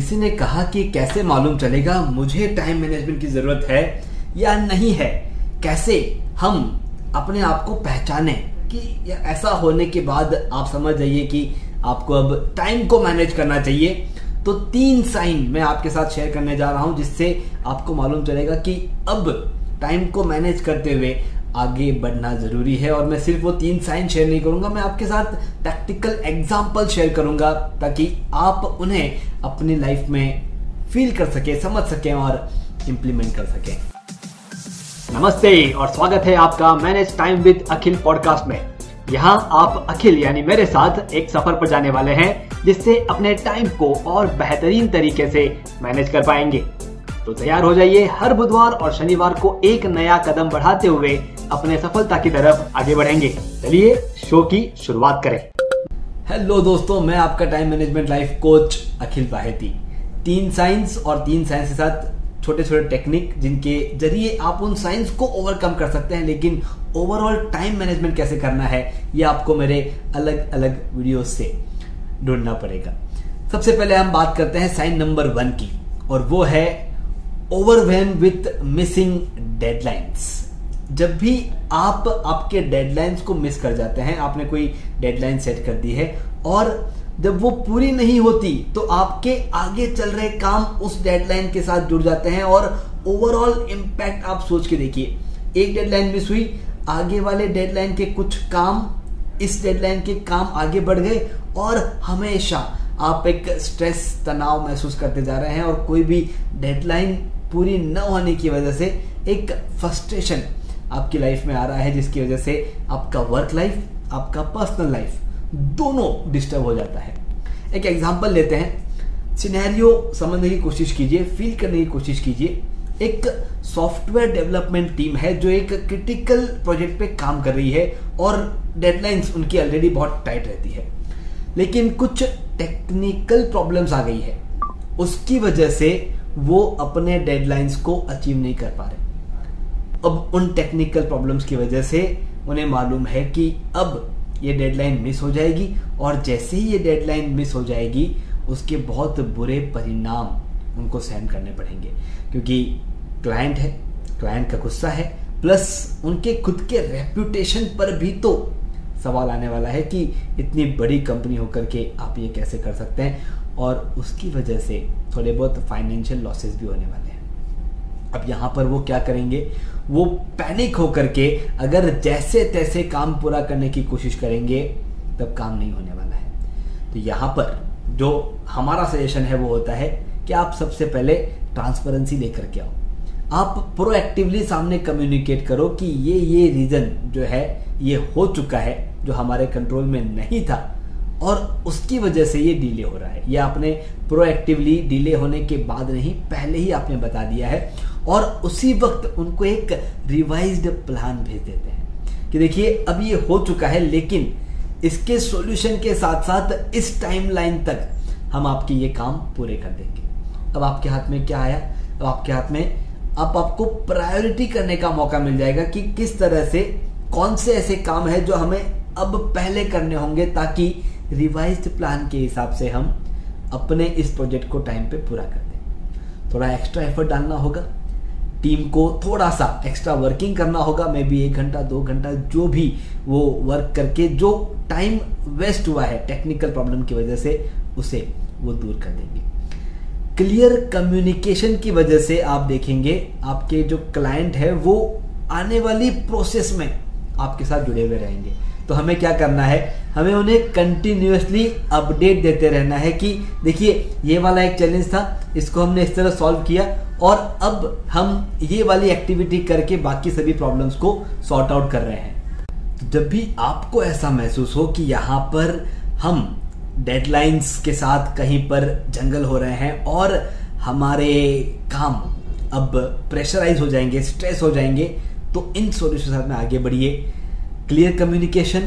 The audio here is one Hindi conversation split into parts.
किसी ने कहा कि कैसे मालूम चलेगा, मुझे टाइम मैनेजमेंट की ज़रूरत है या नहीं है? कैसे हम अपने आप को पहचाने कि ऐसा होने के बाद आप समझ जाइए कि आपको अब टाइम को मैनेज करना चाहिए। तो तीन साइन मैं आपके साथ शेयर करने जा रहा हूँ जिससे आपको मालूम चलेगा कि अब टाइम को मैनेज करते हुए आगे बढ़ना ज़रूरी है और मैं सिर्फ़ वो तीन साइन शेयर नहीं करूँगा, मैं आपके साथ प्रैक्टिकल एग्ज़ाम्पल शेयर करूँगा ताकि आप उन्हें अपनी लाइफ में फील कर सके, समझ सके और इंप्लीमेंट कर सके। नमस्ते और स्वागत है आपका manage time with Akhil podcast में। यहाँ आप अखिल यानी मेरे साथ एक सफ़र पर जाने वाले हैं, जिससे अपने टाइम को और बेहतरीन तरीके से मैनेज कर पाएँगे। तो तैयार हो जाइए हर बुधवार और शनिवार को एक नया कदम बढ़ाते हुए अपने सफलता की तरफ़ आगे बढ़ेंगे। चलिए शो की शुरुआत करें। हेलो दोस्तों, मैं आपका time management life coach Akhil Baheti. तीन साइंस और तीन साइंस के साथ छोटे छोटे टेक्निक जिनके ज़रिए आप उन साइंस को ओवरकम कर सकते हैं, लेकिन ओवरऑल टाइम मैनेजमेंट कैसे करना है, ये आपको मेरे अलग अलग वीडियो से ढूंढना पड़ेगा। सबसे पहले हम बात करते हैं साइन नंबर वन की, और वो है ओवरवेम विथ मिसिंग डेडलाइंस जब भी आप आपके डेडलाइंस को मिस कर जाते हैं, आपने कोई डेडलाइन सेट कर दी है, और जब वो पूरी नहीं होती तो आपके आगे चल रहे काम उस डेडलाइन के साथ जुड़ जाते हैं और ओवरऑल इंपैक्ट आप सोच के देखिए। एक डेडलाइन मिस हुई, आगे वाले डेडलाइन के कुछ काम, इस डेडलाइन के काम आगे बढ़ गए और हमेशा आप एक स्ट्रेस तनाव महसूस करते जा रहे हैं और कोई भी डेडलाइन पूरी न होने की वजह से एक फ्रस्ट्रेशन आपकी लाइफ में आ रहा है, जिसकी वजह से आपका वर्क लाइफ आपका पर्सनल लाइफ दोनों डिस्टर्ब हो जाता है। एक एग्ज़ाम्पल लेते हैं। सिनेरियो समझने की कोशिश कीजिए फील करने की कोशिश कीजिए। एक सॉफ्टवेयर डेवलपमेंट टीम है जो एक क्रिटिकल प्रोजेक्ट पे काम कर रही है और डेडलाइंस उनकी ऑलरेडी बहुत टाइट रहती है। लेकिन कुछ टेक्निकल प्रॉब्लम्स आ गई है। उसकी वजह से वो अपने डेडलाइंस को अचीव नहीं कर पा रहे। अब उन टेक्निकल प्रॉब्लम्स की वजह से उन्हें मालूम है कि अब ये डेडलाइन मिस हो जाएगी और जैसे ही ये डेडलाइन मिस हो जाएगी, उसके बहुत बुरे परिणाम उनको सहन करने पड़ेंगे। क्योंकि क्लाइंट है क्लाइंट का गुस्सा है प्लस उनके खुद के रेप्यूटेशन पर भी तो सवाल आने वाला है कि इतनी बड़ी कंपनी होकर के आप ये कैसे कर सकते हैं? और उसकी वजह से थोड़े बहुत फाइनेंशियल लॉसेस भी होने वाले हैं। अब यहाँ पर वो क्या करेंगे? वो पैनिक होकर के अगर जैसे तैसे काम पूरा करने की कोशिश करेंगे, तब काम नहीं होने वाला है। तो यहाँ पर जो हमारा सजेशन है वो होता है कि आप सबसे पहले ट्रांसपेरेंसी लेकर के आओ। आप प्रोएक्टिवली सामने कम्युनिकेट करो कि ये ये रीजन जो है, ये हो चुका है, जो हमारे कंट्रोल में नहीं था और उसकी वजह से ये डिले हो रहा है। ये आपने प्रोएक्टिवली डिले होने के बाद नहीं, पहले ही आपने बता दिया है। और उसी वक्त उनको एक रिवाइज्ड प्लान भेज देते हैं। कि देखिए, अब ये हो चुका है, लेकिन इसके सॉल्यूशन के साथ साथ इस टाइमलाइन तक हम आपके ये काम पूरे कर देंगे। अब आपके हाथ में क्या आया? अब आपके हाथ में अब आपको प्रायोरिटी करने का मौका मिल जाएगा कि किस तरह से, कौन से ऐसे काम है जो हमें अब पहले करने होंगे ताकि रिवाइज्ड प्लान के हिसाब से हम अपने इस प्रोजेक्ट को टाइम पे पूरा कर दें। थोड़ा एक्स्ट्रा एफर्ट डालना होगा। टीम को थोड़ा सा एक्स्ट्रा वर्किंग करना होगा, मे बी एक घंटा, दो घंटा जो भी वो वर्क करके जो टाइम वेस्ट हुआ है टेक्निकल प्रॉब्लम की वजह से, उसे वो दूर कर देंगे। क्लियर कम्युनिकेशन की वजह से आप देखेंगे, आपके जो क्लाइंट है, वो आने वाली प्रोसेस में आपके साथ जुड़े हुए रहेंगे। तो हमें क्या करना है? हमें उन्हें कंटिन्यूसली अपडेट देते रहना है कि, देखिए, ये वाला एक चैलेंज था, इसको हमने इस तरह सॉल्व किया और अब हम ये वाली एक्टिविटी करके बाकी सभी प्रॉब्लम्स को सॉर्ट आउट कर रहे हैं। तो जब भी आपको ऐसा महसूस हो कि यहाँ पर हम डेडलाइंस के साथ कहीं पर जंगल हो रहे हैं और हमारे काम अब प्रेशराइज हो जाएँगे स्ट्रेस हो जाएँगे तो इन सोल्यूशन साथ में आगे बढ़िए। क्लियर कम्युनिकेशन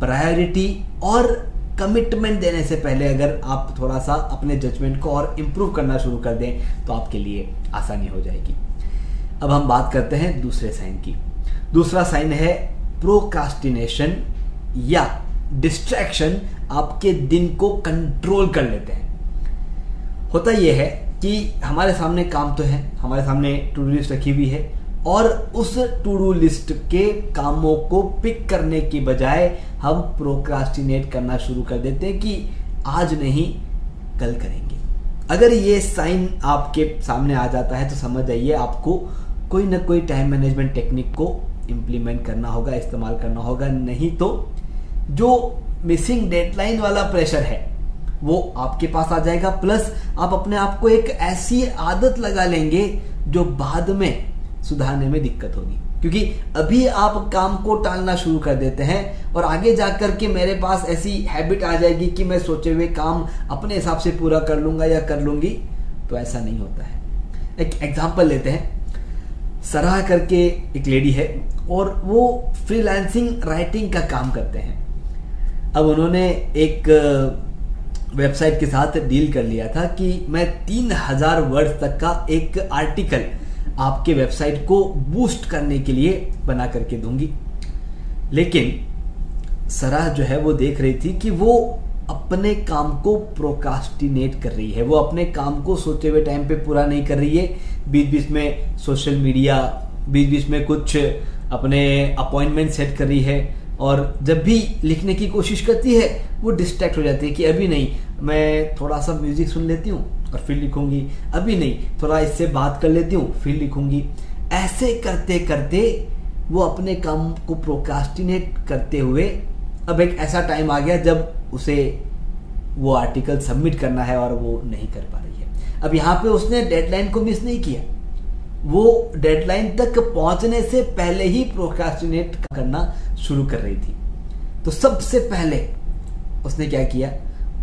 प्रायोरिटी और कमिटमेंट देने से पहले अगर आप थोड़ा सा अपने जजमेंट को और इम्प्रूव करना शुरू कर दें तो आपके लिए आसानी हो जाएगी। अब हम बात करते हैं दूसरे साइन की। दूसरा साइन है प्रोकास्टिनेशन या डिस्ट्रैक्शन आपके दिन को कंट्रोल कर लेते हैं। होता यह है कि हमारे सामने काम तो है, हमारे सामने टू लिस्ट रखी हुई है और उस टू डू लिस्ट के कामों को पिक करने की बजाय हम प्रोक्रास्टिनेट करना शुरू कर देते हैं कि आज नहीं, कल करेंगे। अगर ये साइन आपके सामने आ जाता है तो समझ जाइए आपको कोई ना कोई टाइम मैनेजमेंट टेक्निक को इम्प्लीमेंट करना होगा, इस्तेमाल करना होगा। नहीं तो जो मिसिंग डेडलाइन वाला प्रेशर है, वो आपके पास आ जाएगा। प्लस आप अपने आप को एक ऐसी आदत लगा लेंगे जो बाद में सुधारने में दिक्कत होगी। क्योंकि अभी आप काम को टालना शुरू कर देते हैं और आगे जाकर के मेरे पास ऐसी हैबिट आ जाएगी कि मैं सोचे हुए काम अपने हिसाब से पूरा कर लूँगा या कर लूँगी तो ऐसा नहीं होता है। एक एग्ज़ाम्पल लेते हैं। सराह करके एक लेडी है और वो फ्रीलांसिंग राइटिंग का काम करते हैं। अब उन्होंने एक वेबसाइट के साथ डील कर लिया था कि मैं तीन हज़ार वर्ड तक का एक आर्टिकल आपके वेबसाइट को बूस्ट करने के लिए बना करके दूँगी। लेकिन सराह जो है वो देख रही थी कि वो अपने काम को प्रोकास्टिनेट कर रही है। वो अपने काम को सोचे हुए टाइम पे पूरा नहीं कर रही है। बीच बीच में सोशल मीडिया बीच बीच में कुछ अपने अपॉइंटमेंट सेट कर रही है और जब भी लिखने की कोशिश करती है, वो डिस्ट्रैक्ट हो जाती है कि अभी नहीं, मैं थोड़ा सा म्यूज़िक सुन लेती हूँ। और फिर लिखूँगी, अभी नहीं, थोड़ा इससे बात कर लेती हूँ, फिर लिखूँगी। ऐसे करते करते वो अपने काम को प्रोकास्टिनेट करते हुए, अब एक ऐसा टाइम आ गया जब उसे वो आर्टिकल सबमिट करना है और वो नहीं कर पा रही है। अब यहाँ पे उसने डेडलाइन को मिस नहीं किया। वो डेडलाइन तक पहुँचने से पहले ही प्रोकास्टिनेट करना शुरू कर रही थी। तो सबसे पहले उसने क्या किया?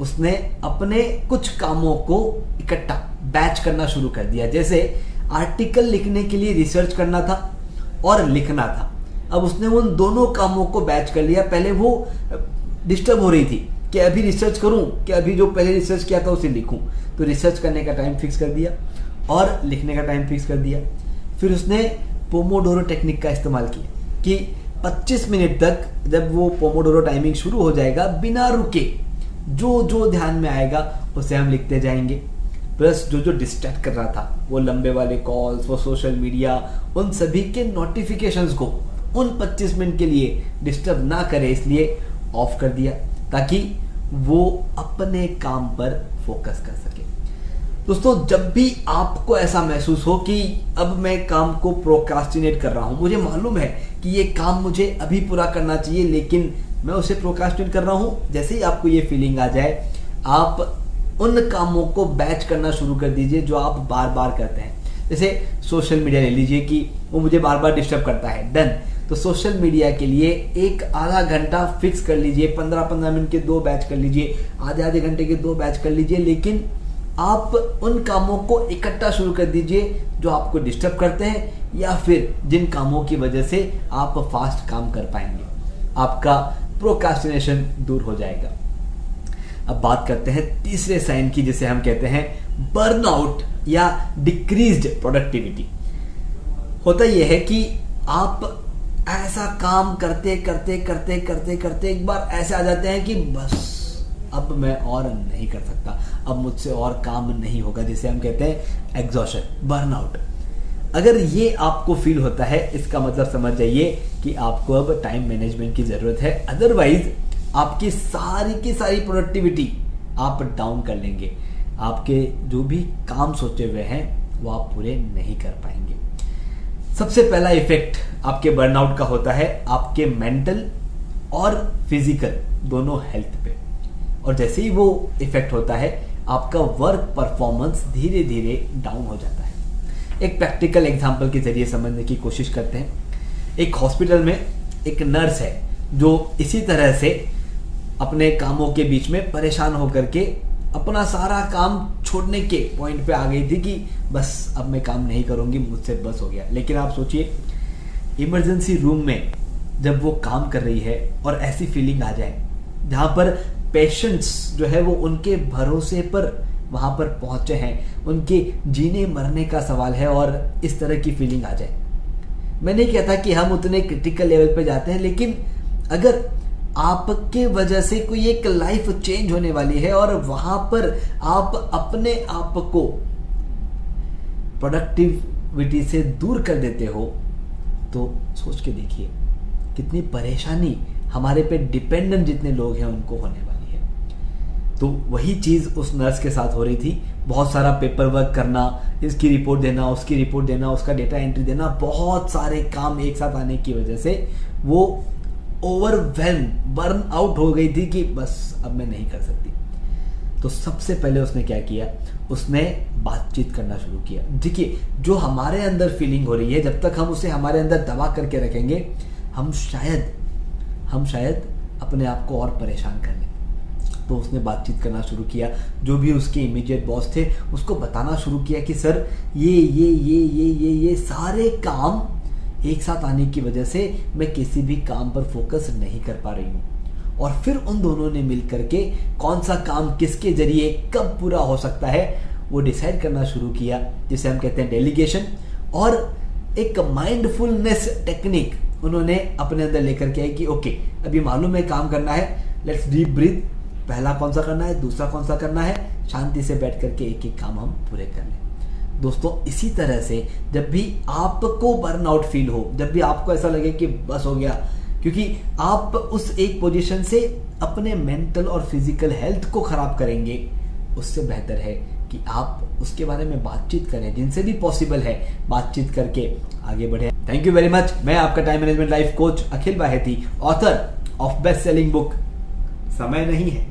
उसने अपने कुछ कामों को इकट्ठा बैच करना शुरू कर दिया। जैसे आर्टिकल लिखने के लिए रिसर्च करना था और लिखना था। अब उसने उन दोनों कामों को बैच कर लिया। पहले वो डिस्टर्ब हो रही थी कि अभी रिसर्च करूँ, कि अभी जो पहले रिसर्च किया था उसे लिखूं। तो रिसर्च करने का टाइम फिक्स कर दिया और लिखने का टाइम फिक्स कर दिया। फिर उसने पोमोडोरो टेक्निक का इस्तेमाल किया कि 25 मिनट तक जब वो पोमोडोरो टाइमिंग शुरू हो जाएगा, बिना रुके जो जो ध्यान में आएगा, उसे हम लिखते जाएँगे। प्लस जो जो डिस्ट्रैक्ट कर रहा था, वो लंबे वाले कॉल्स वो सोशल मीडिया उन सभी के नोटिफिकेशंस को उन 25 मिनट के लिए डिस्टर्ब ना करे, इसलिए ऑफ़ कर दिया, ताकि वो अपने काम पर फोकस कर सके। दोस्तों, जब भी आपको ऐसा महसूस हो कि अब मैं काम को प्रोकास्टिनेट कर रहा हूँ, मुझे मालूम है कि ये काम मुझे अभी पूरा करना चाहिए, लेकिन मैं उसे प्रोकास्टिनेट कर रहा हूँ। जैसे ही आपको ये फीलिंग आ जाए, आप उन कामों को बैच करना शुरू कर दीजिए जो आप बार बार करते हैं। जैसे सोशल मीडिया ले लीजिए कि वो मुझे बार बार डिस्टर्ब करता है। डन तो सोशल मीडिया के लिए एक आधा घंटा फिक्स कर लीजिए। पंद्रह पंद्रह मिनट के दो बैच कर लीजिए। आधे आधे घंटे के दो बैच कर लीजिए। लेकिन आप उन कामों को इकट्ठा शुरू कर दीजिए जो आपको डिस्टर्ब करते हैं या फिर जिन कामों की वजह से आप फास्ट काम कर पाएँगे। आपका प्रोकास्टिनेशन दूर हो जाएगा। अब बात करते हैं तीसरे साइन की, जिसे हम कहते हैं बर्नआउट या डिक्रीज्ड प्रोडक्टिविटी होता यह है कि आप ऐसा काम करते करते करते करते करते एक बार ऐसे आ जाते हैं कि बस, अब मैं और नहीं कर सकता, अब मुझसे और काम नहीं होगा, जिसे हम कहते हैं एग्जॉशन बर्नआउट अगर ये आपको फील होता है, इसका मतलब समझ जाइए कि आपको अब टाइम मैनेजमेंट की ज़रूरत है। अदरवाइज़ आपकी सारी की सारी प्रोडक्टिविटी आप डाउन कर लेंगे। आपके जो भी काम सोचे हुए हैं, वो आप पूरे नहीं कर पाएँगे। सबसे पहला इफ़ेक्ट आपके बर्नआउट का होता है, आपके मेंटल और फ़िज़िकल दोनों हेल्थ पे। और जैसे ही वो इफ़ेक्ट होता है, आपका वर्क परफॉर्मेंस धीरे धीरे डाउन हो जाता है। एक प्रैक्टिकल एग्ज़ाम्पल के ज़रिए समझने की कोशिश करते हैं। एक हॉस्पिटल में एक नर्स है, जो इसी तरह से अपने कामों के बीच में परेशान होकर के अपना सारा काम छोड़ने के पॉइंट पे आ गई थी कि बस अब मैं काम नहीं करूँगी, मुझसे बस हो गया। लेकिन आप सोचिए इमरजेंसी रूम में जब वो काम कर रही है और ऐसी फीलिंग आ जाए, जहाँ पर पेशेंट्स जो है वो उनके भरोसे पर वहाँ पर पहुँचे हैं। उनके जीने मरने का सवाल है और इस तरह की फीलिंग आ जाए। मैं नहीं कहता कि हम उतने क्रिटिकल लेवल पे जाते हैं, लेकिन अगर आपके वजह से कोई एक लाइफ चेंज होने वाली है और वहाँ पर आप अपने आप को प्रोडक्टिविटी से दूर कर देते हो तो सोच के देखिए, कितनी परेशानी हमारे पे डिपेंडेंट जितने लोग हैं उनको होने वाली तो वही चीज़ उस नर्स के साथ हो रही थी। बहुत सारा पेपर वर्क करना, इसकी रिपोर्ट देना, उसकी रिपोर्ट देना, उसका डेटा एंट्री देना, बहुत सारे काम एक साथ आने की वजह से वो ओवरवेलम बर्न आउट हो गई थी कि बस अब मैं नहीं कर सकती। तो सबसे पहले उसने क्या किया? उसने बातचीत करना शुरू किया। देखिए, जो हमारे अंदर फीलिंग हो रही है, जब तक हम उसे हमारे अंदर दबा करके रखेंगे, हम शायद हम शायद अपने आप को और परेशान कर लें तो उसने बातचीत करना शुरू किया। जो भी उसके इमीडिएट बॉस थे, उसको बताना शुरू किया कि, सर, ये ये ये ये ये ये सारे काम एक साथ आने की वजह से मैं किसी भी काम पर फोकस नहीं कर पा रही हूँ। और फिर उन दोनों ने मिल करके कौन सा काम किसके ज़रिए कब पूरा हो सकता है, वो डिसाइड करना शुरू किया। जिसे हम कहते हैं डेलीगेशन और एक माइंडफुलनेस टेक्निक उन्होंने अपने अंदर लेकर के आई कि, ओके, अभी मालूम है काम करना है लेट्स डीप ब्रीथ पहला कौन सा करना है? दूसरा कौन सा करना है? शांति से बैठ करके एक एक काम हम पूरे कर लें। दोस्तों, इसी तरह से जब भी आपको बर्नआउट फील हो, जब भी आपको ऐसा लगे कि बस हो गया, क्योंकि आप उस एक पोजीशन से अपने मेंटल और फ़िज़िकल हेल्थ को खराब करेंगे, उससे बेहतर है कि आप उसके बारे में बातचीत करें, जिनसे भी पॉसिबल है, बातचीत करके आगे बढ़े। थैंक यू वेरी मच मैं आपका time management life coach Akhil Baheti author of best selling book समय नहीं है।